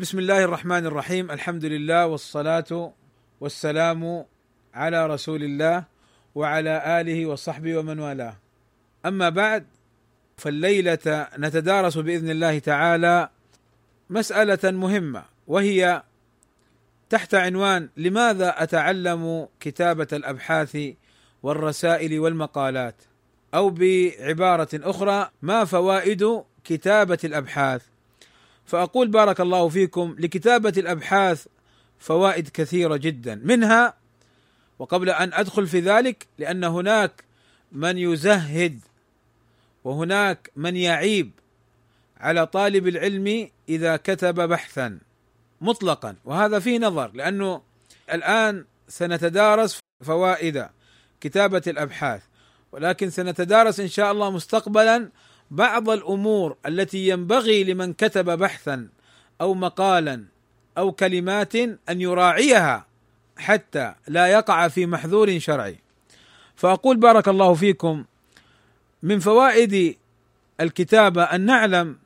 بسم الله الرحمن الرحيم الحمد لله والصلاة والسلام على رسول الله وعلى آله وصحبه ومن والاه أما بعد فالليلة نتدارس بإذن الله تعالى مسألة مهمة وهي تحت عنوان لماذا أتعلم كتابة الأبحاث والرسائل والمقالات أو بعبارة أخرى ما فوائد كتابة الأبحاث فأقول بارك الله فيكم لكتابة الأبحاث فوائد كثيرة جدا. منها وقبل أن أدخل في ذلك لأن هناك من يزهد وهناك من يعيب على طالب العلم إذا كتب بحثا مطلقا. وهذا فيه نظر لأنه الآن سنتدارس فوائد كتابة الأبحاث ولكن سنتدارس إن شاء الله مستقبلا بعض الأمور التي ينبغي لمن كتب بحثا أو مقالا أو كلمات أن يراعيها حتى لا يقع في محذور شرعي. فأقول بارك الله فيكم من فوائد الكتابه أن نعلم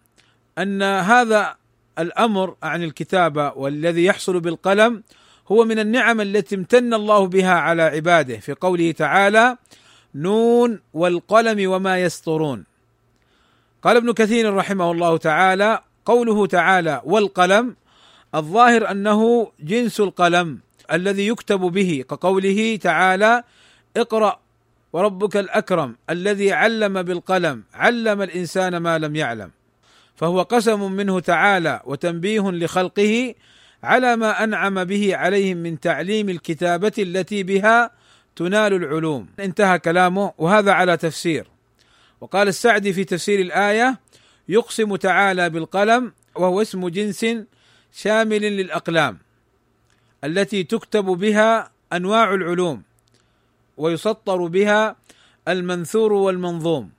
أن هذا الأمر عن الكتابه والذي يحصل بالقلم هو من النعم التي امتن الله بها على عباده. في قوله تعالى نون والقلم وما يسطرون قال ابن كثير رحمه الله تعالى قوله تعالى والقلم الظاهر أنه جنس القلم الذي يكتب به كقوله تعالى اقرأ وربك الأكرم الذي علم بالقلم علم الإنسان ما لم يعلم فهو قسم منه تعالى وتنبيه لخلقه على ما أنعم به عليهم من تعليم الكتابة التي بها تنال العلوم. انتهى كلامه وهذا على تفسير. وقال السعدي في تفسير الآية يقسم تعالى بالقلم وهو اسم جنس شامل للأقلام التي تكتب بها أنواع العلوم ويسطر بها المنثور والمنظوم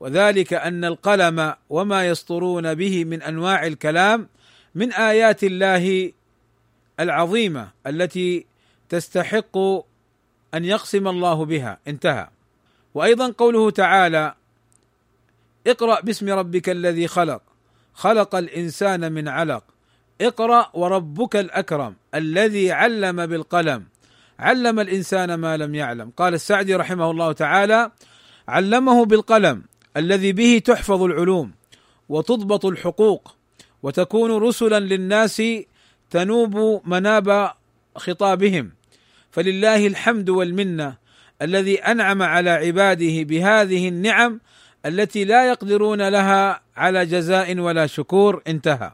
وذلك أن القلم وما يسطرون به من أنواع الكلام من آيات الله العظيمة التي تستحق أن يقسم الله بها. انتهى. وأيضا قوله تعالى اقرأ باسم ربك الذي خلق. خلق الإنسان من علق. اقرأ وربك الأكرم الذي علم بالقلم. علم الإنسان ما لم يعلم. قال السعدي رحمه الله تعالى علمه بالقلم الذي به تحفظ العلوم وتضبط الحقوق وتكون رسلا للناس تنوب مناب خطابهم. فلله الحمد والمنة الذي أنعم على عباده بهذه النعم التي لا يقدرون لها على جزاء ولا شكور انتهى.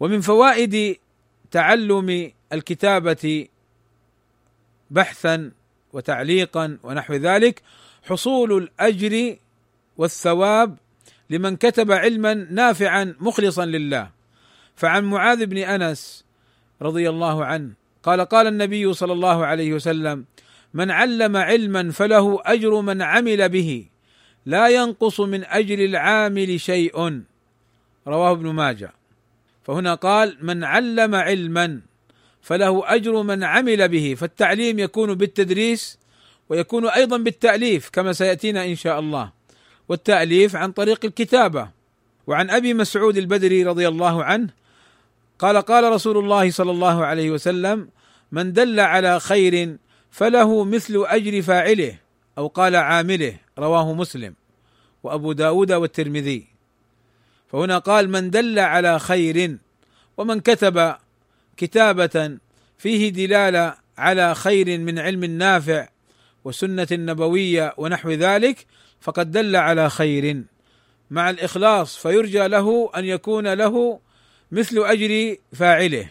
ومن فوائد تعلم الكتابة بحثا وتعليقا ونحو ذلك حصول الأجر والثواب لمن كتب علما نافعا مخلصا لله. فعن معاذ بن أنس رضي الله عنه قال قال النبي صلى الله عليه وسلم من علم علما فله أجر من عمل به. لا ينقص من اجر العامل شيء. رواه ابن ماجه. فهنا قال من علم علما فله أجر من عمل به فالتعليم يكون بالتدريس ويكون أيضا بالتأليف كما سيأتينا إن شاء الله. والتأليف عن طريق الكتابة. وعن أبي مسعود البدري رضي الله عنه قال قال رسول الله صلى الله عليه وسلم من دل على خير فله مثل أجر فاعله. أو قال عامله رواه مسلم وأبو داود والترمذي. فهنا قال من دل على خير ومن كتب كتابة فيه دلالة على خير من علم نافع وسنة نبوية ونحو ذلك فقد دل على خير. مع الإخلاص فيرجى له أن يكون له مثل أجر فاعله.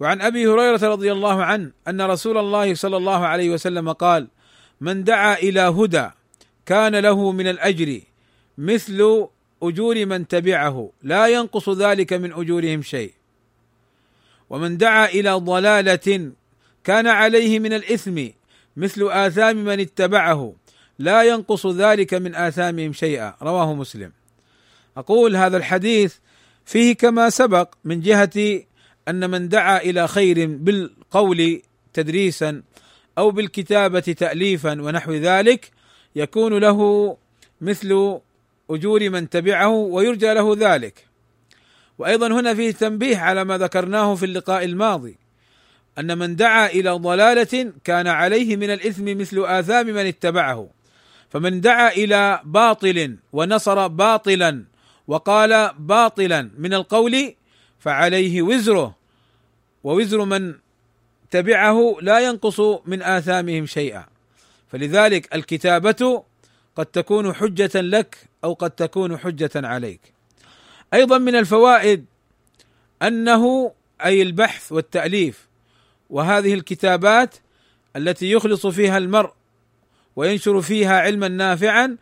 وعن أبي هريرة رضي الله عنه أن رسول الله صلى الله عليه وسلم قال من دعا إلى هدى كان له من الأجر مثل أجور من تبعه لا ينقص ذلك من أجورهم شيء. ومن دعا إلى ضلالة كان عليه من الإثم مثل آثام من اتبعه لا ينقص ذلك من آثامهم شيئا. رواه مسلم. أقول هذا الحديث فيه كما سبق من جهة أن من دعا إلى خير بالقول تدريسا أو بالكتابة تاليفا ونحو ذلك يكون له مثل أجور من تبعه ويرجى له ذلك. وأيضا هنا فيه تنبيه على ما ذكرناه في اللقاء الماضي أن من دعا إلى ضلالة كان عليه من الإثم مثل آثام من اتبعه. فمن دعا إلى باطل ونصر باطلا وقال باطلا من القول فعليه وزره ووزر من تبعه لا ينقص من آثامهم شيئا. فلذلك الكتابة قد تكون حجة لك أو قد تكون حجة عليك. أيضا من الفوائد أنه أي البحث والتأليف وهذه الكتابات التي يخلص فيها المرء وينشر فيها علما نافعا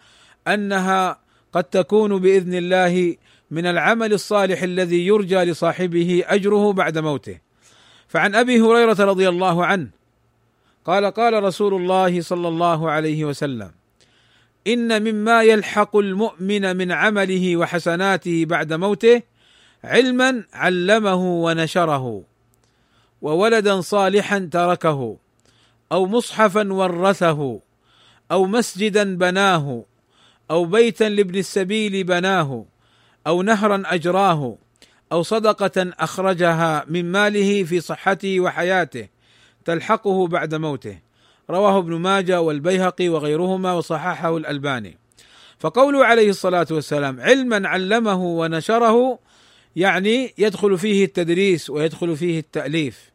أنها قد تكون بإذن الله من العمل الصالح الذي يرجى لصاحبه أجره بعد موته. فعن أبي هريرة رضي الله عنه قال قال رسول الله صلى الله عليه وسلم إن مما يلحق المؤمن من عمله وحسناته بعد موته علما علمه ونشره وولدا صالحا تركه أو مصحفا ورثه أو مسجدا بناه أو بيتا لابن السبيل بناه أو نهرا أجراه أو صدقة أخرجها من ماله في صحته وحياته تلحقه بعد موته. رواه ابن ماجه والبيهقي وغيرهما وصححه الألباني. فقوله عليه الصلاة والسلام علما علمه ونشره يعني يدخل فيه التدريس ويدخل فيه التأليف.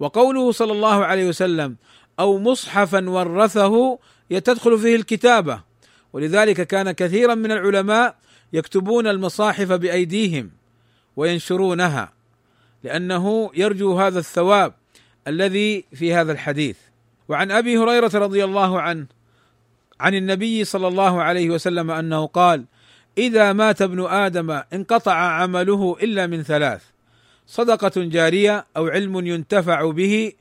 وقوله صلى الله عليه وسلم أو مصحفا ورثه تدخل فيه الكتابة. ولذلك كان كثيرا من العلماء يكتبون المصاحف بأيديهم. وينشرونها لأنه يرجو هذا الثواب الذي في هذا الحديث. وعن أبي هريرة رضي الله عنه عن النبي صلى الله عليه وسلم أنه قال إذا مات ابن آدم انقطع عمله إلا من ثلاث صدقة جارية أو علم ينتفع به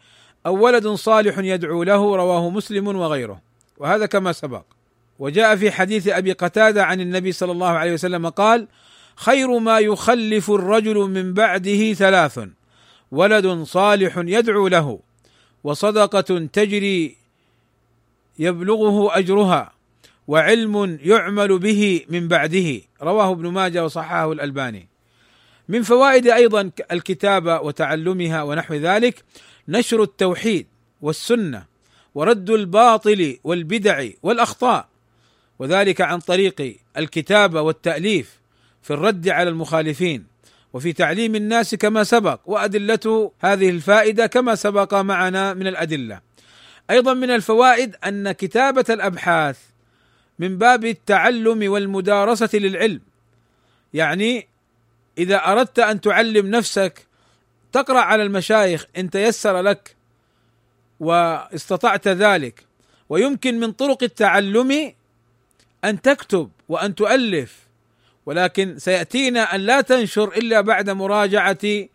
أو ولد صالح يدعو له رواه مسلم وغيره. وهذا كما سبق. وجاء في حديث أبي قتادة عن النبي صلى الله عليه وسلم قال خير ما يخلف الرجل من بعده ثلاث ولد صالح يدعو له وصدقة تجري يبلغه أجرها وعلم يعمل به من بعده رواه ابن ماجه وصححه الألباني. من فوائد أيضا الكتابة وتعلمها ونحو ذلك نشر التوحيد والسنة ورد الباطل والبدع والأخطاء وذلك عن طريق الكتابة والتأليف. في الرد على المخالفين وفي تعليم الناس كما سبق وأدلة هذه الفائدة كما سبق معنا من الأدلة. أيضا من الفوائد أن كتابة الأبحاث من باب التعلم والمدارسة للعلم. يعني إذا أردت أن تعلم نفسك تقرأ على المشايخ إن تيسر لك واستطعت ذلك ويمكن من طرق التعلم أن تكتب وأن تؤلف ولكن سيأتينا أن لا تنشر إلا بعد مراجعة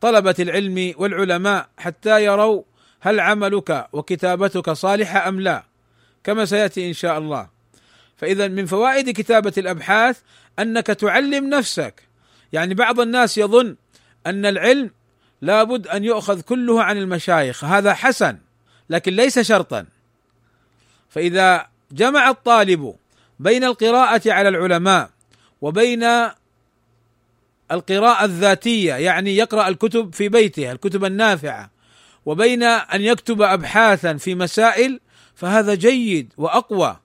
طلبة العلم والعلماء حتى يروا هل عملك وكتابتك صالحة أم لا كما سيأتي إن شاء الله. فإذا من فوائد كتابة الأبحاث أنك تعلم نفسك. يعني بعض الناس يظن أن العلم لابد أن يؤخذ كله عن المشايخ هذا حسن لكن ليس شرطا. فإذا جمع الطالب بين القراءة على العلماء وبين القراءة الذاتية يعني يقرأ الكتب في بيته الكتب النافعة. وبين أن يكتب ابحاثا في مسائل فهذا جيد وأقوى.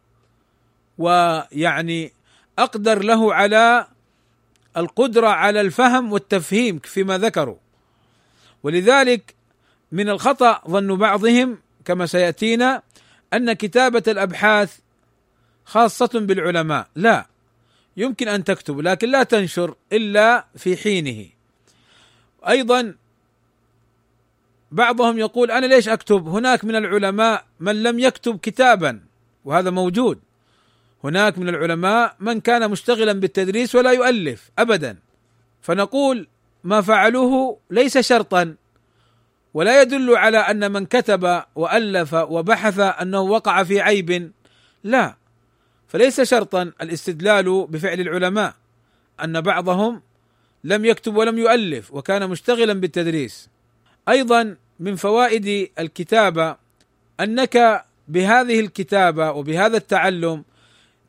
ويعني أقدر له على القدرة على الفهم والتفهيم فيما ذكروا. ولذلك من الخطأ ظن بعضهم كما سيأتينا أن كتابة الأبحاث خاصة بالعلماء. لا يمكن أن تكتب لكن لا تنشر إلا في حينه. أيضا بعضهم يقول أنا ليش أكتب؟ هناك من العلماء من لم يكتب كتابا وهذا موجود. هناك من العلماء من كان مشتغلا بالتدريس ولا يؤلف ابدا. فنقول ما فعلوه ليس شرطا ولا يدل على أن من كتب وألف وبحث أنه وقع في عيب. لا فليس شرطا الاستدلال بفعل العلماء أن بعضهم لم يكتب ولم يؤلف وكان مشتغلا بالتدريس. أيضا من فوائد الكتابه أنك بهذه الكتابة وبهذا التعلم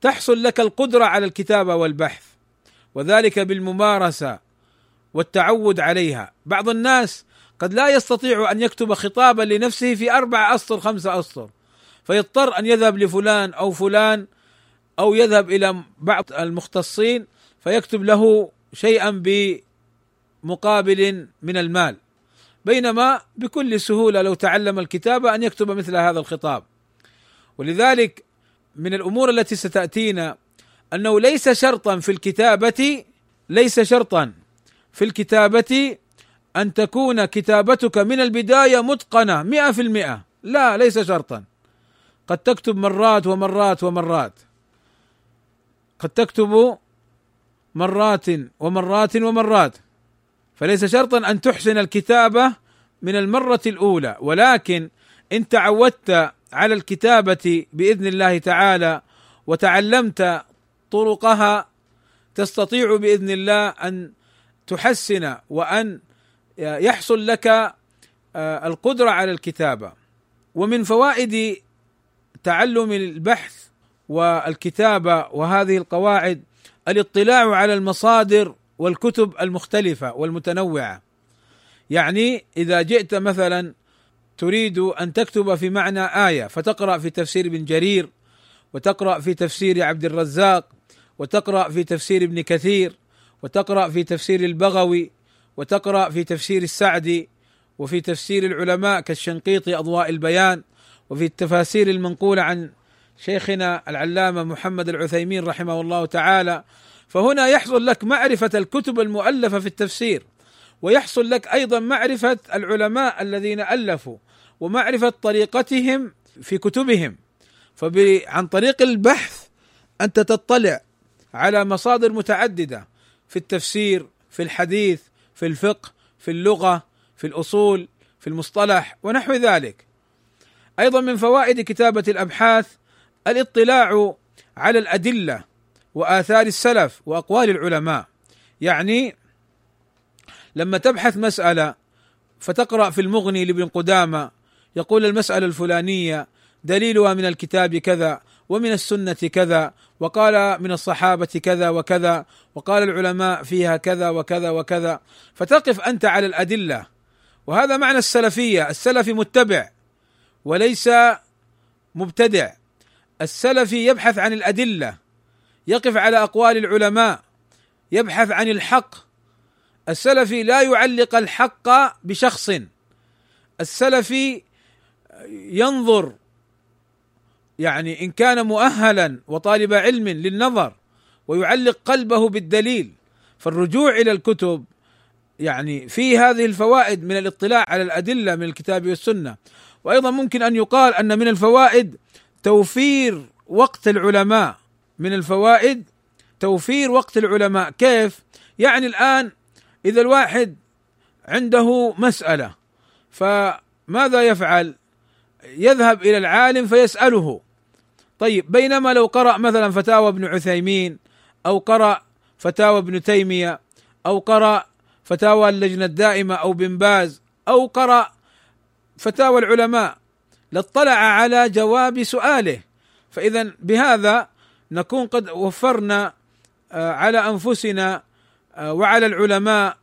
تحصل لك القدرة على الكتابة والبحث وذلك بالممارسة والتعود عليها. بعض الناس قد لا يستطيع أن يكتب خطابا لنفسه في أربع أسطر خمسه أسطر فيضطر أن يذهب لفلان أو فلان أو يذهب إلى بعض المختصين فيكتب له شيئا بمقابل من المال. بينما بكل سهولة لو تعلم الكتابه أن يكتب مثل هذا الخطاب. ولذلك من الأمور التي ستأتينا أنه ليس شرطا في الكتابة ليس شرطا في الكتابة أن تكون كتابتك من البداية متقنة مئة في المئة. لا ليس شرطا. قد تكتب مرات ومرات ومرات. قد تكتب مرات ومرات ومرات فليس شرطا أن تحسن الكتابة من المرة الأولى ولكن إن تعودت على الكتابة بإذن الله تعالى وتعلمت طرقها تستطيع بإذن الله أن تحسن وأن يحصل لك آه، القدرة على الكتابة. ومن فوائد تعلم البحث والكتابة وهذه القواعد الاطلاع على المصادر والكتب المختلفة والمتنوعة. يعني إذا جئت مثلا تريد أن تكتب في معنى آية فتقرأ في تفسير ابن جرير وتقرأ في تفسير عبد الرزاق وتقرأ في تفسير ابن كثير وتقرأ في تفسير البغوي وتقرأ في تفسير السعدي وفي تفسير العلماء كالشنقيطي أضواء البيان وفي التفاسير المنقولة عن شيخنا العلامة محمد العثيمين رحمه الله تعالى فهنا يحصل لك معرفة الكتب المؤلفة في التفسير ويحصل لك أيضا معرفة العلماء الذين ألفوا ومعرفة طريقتهم في كتبهم. فعن طريق البحث أنت تطلع على مصادر متعددة في التفسير في الحديث في الفقه في اللغة في الأصول في المصطلح ونحو ذلك. أيضا من فوائد كتابة الأبحاث الاطلاع على الأدلة وآثار السلف وأقوال العلماء. يعني لما تبحث مسألة فتقرأ في المغني لابن قدامة يقول المسألة الفلانية دليلها من الكتاب كذا ومن السنة كذا وقال من الصحابة كذا وكذا وقال العلماء فيها كذا وكذا وكذا. فتقف أنت على الأدلة. وهذا معنى السلفية. السلفي متبع وليس مبتدع. السلفي يبحث عن الأدلة يقف على أقوال العلماء يبحث عن الحق. السلفي لا يعلق الحق بشخص. السلفي ينظر يعني إن كان مؤهلا وطالب علم للنظر ويعلق قلبه بالدليل. فالرجوع إلى الكتب يعني في هذه الفوائد من الاطلاع على الأدلة من الكتاب والسنة. وأيضا ممكن أن يقال أن من الفوائد توفير وقت العلماء من الفوائد توفير وقت العلماء كيف؟ يعني الآن إذا الواحد عنده مسألة فماذا يفعل؟ يذهب إلى العالم فيسأله طيب بينما لو قرأ مثلا فتاوى ابن عثيمين أو قرأ فتاوى ابن تيمية أو قرأ فتاوى اللجنة الدائمة أو بن باز أو قرأ فتاوى العلماء لاطلع على جواب سؤاله. فاذا بهذا نكون قد وفرنا آه، على أنفسنا آه، وعلى العلماء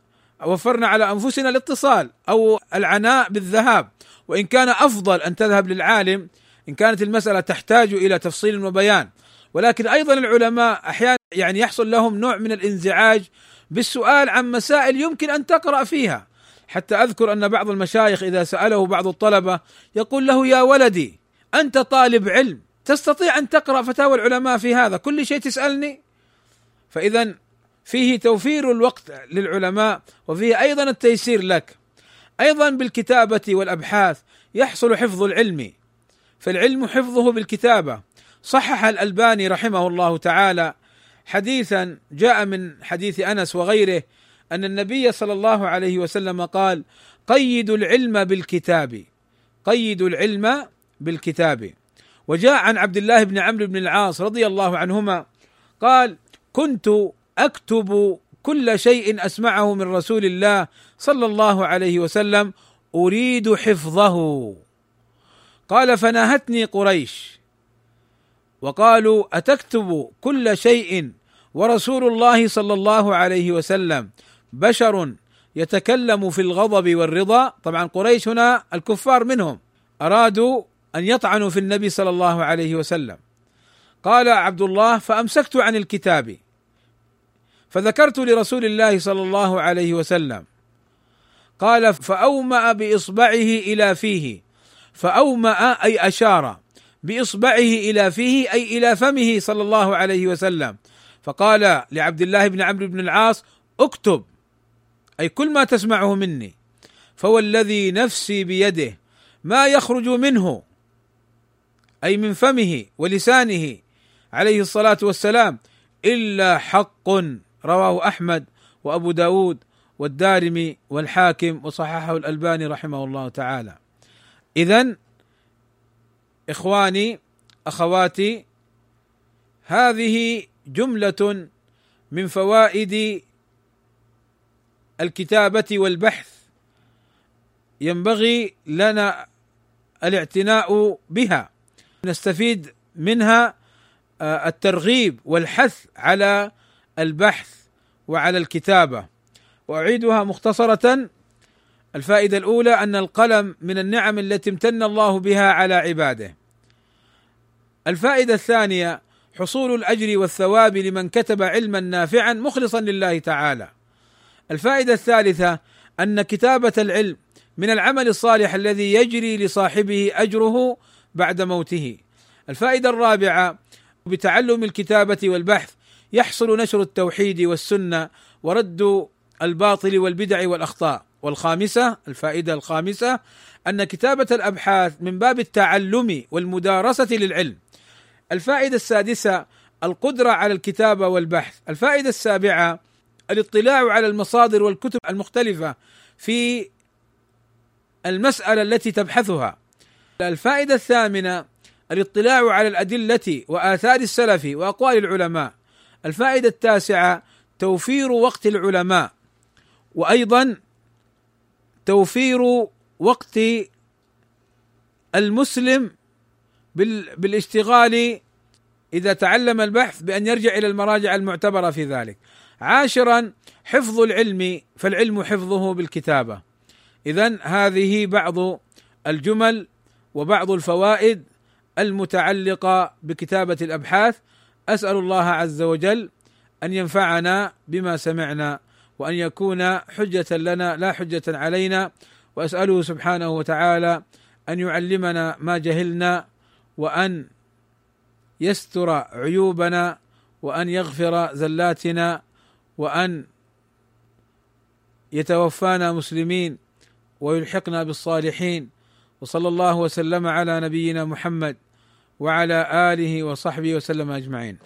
وفرنا على أنفسنا الاتصال أو العناء بالذهاب. وإن كان أفضل أن تذهب للعالم إن كانت المسألة تحتاج إلى تفصيل وبيان. ولكن أيضا العلماء أحيانا يعني يحصل لهم نوع من الانزعاج بالسؤال عن مسائل يمكن أن تقرأ فيها. حتى أذكر أن بعض المشايخ إذا سأله بعض الطلبة يقول له يا ولدي أنت طالب علم تستطيع أن تقرأ فتاوى العلماء في هذا كل شيء تسألني؟ فاذا فيه توفير الوقت للعلماء وفيه أيضا التيسير لك. أيضا بالكتابة والأبحاث يحصل حفظ العلم. فالعلم حفظه بالكتابة. صحح الألباني رحمه الله تعالى حديثا جاء من حديث أنس وغيره أن النبي صلى الله عليه وسلم قال قيدوا العلم بالكتاب قيدوا العلم بالكتاب. وجاء عن عبد الله بن عمرو بن العاص رضي الله عنهما قال كنت أكتب كل شيء أسمعه من رسول الله صلى الله عليه وسلم أريد حفظه. قال فناهتني قريش وقالوا أتكتب كل شيء ورسول الله صلى الله عليه وسلم بشر يتكلم في الغضب والرضا. طبعا قريش هنا الكفار منهم. أرادوا أن يطعنوا في النبي صلى الله عليه وسلم. قال عبد الله فأمسكت عن الكتاب. فذكرت لرسول الله صلى الله عليه وسلم. قال فأومأ بإصبعه إلى فيه. فأومأ أي أشار بإصبعه إلى فيه أي إلى فمه صلى الله عليه وسلم. فقال لعبد الله بن عمرو بن العاص اكتب. أي كل ما تسمعه مني فوالذي نفسي بيده ما يخرج منه أي من فمه ولسانه عليه الصلاة والسلام إلا حق رواه أحمد وأبو داود والدارمي والحاكم وصححه الألباني رحمه الله تعالى. اذا إخواني أخواتي هذه جملة من فوائد الكتابة والبحث ينبغي لنا الاعتناء بها. نستفيد منها آه، الترغيب والحث على البحث وعلى الكتابة. وأعيدها مختصرة. الفائدة الأولى أن القلم من النعم التي امتن الله بها على عباده. الفائدة الثانية حصول الأجر والثواب لمن كتب علما نافعا مخلصا لله تعالى. الفائدة الثالثة أن كتابة العلم من العمل الصالح الذي يجري لصاحبه أجره بعد موته. الفائدة الرابعة بتعلم الكتابة والبحث يحصل نشر التوحيد والسنة ورد الباطل والبدع والأخطاء. والخامسة الفائدة الخامسة أن كتابة الأبحاث من باب التعلم والمدارسة للعلم. الفائدة السادسة القدرة على الكتابة والبحث. الفائدة السابعة الاطلاع على المصادر والكتب المختلفة في المسألة التي تبحثها. الفائدة الثامنة الاطلاع على الأدلة وآثار السلف وأقوال العلماء. الفائدة التاسعة توفير وقت العلماء. وأيضا توفير وقت المسلم بالاشتغال إذا تعلم البحث بأن يرجع إلى المراجع المعتبرة في ذلك. عاشرا حفظ العلم فالعلم حفظه بالكتابة. اذا هذه بعض الجمل وبعض الفوائد المتعلقة بكتابة الأبحاث. أسأل الله عز وجل أن ينفعنا بما سمعنا وأن يكون حجة لنا لا حجة علينا. وأسأله سبحانه وتعالى أن يعلمنا ما جهلنا وأن يستر عيوبنا وأن يغفر زلاتنا. وأن يتوفانا مسلمين ويلحقنا بالصالحين وصلى الله وسلم على نبينا محمد وعلى آله وصحبه وسلم أجمعين.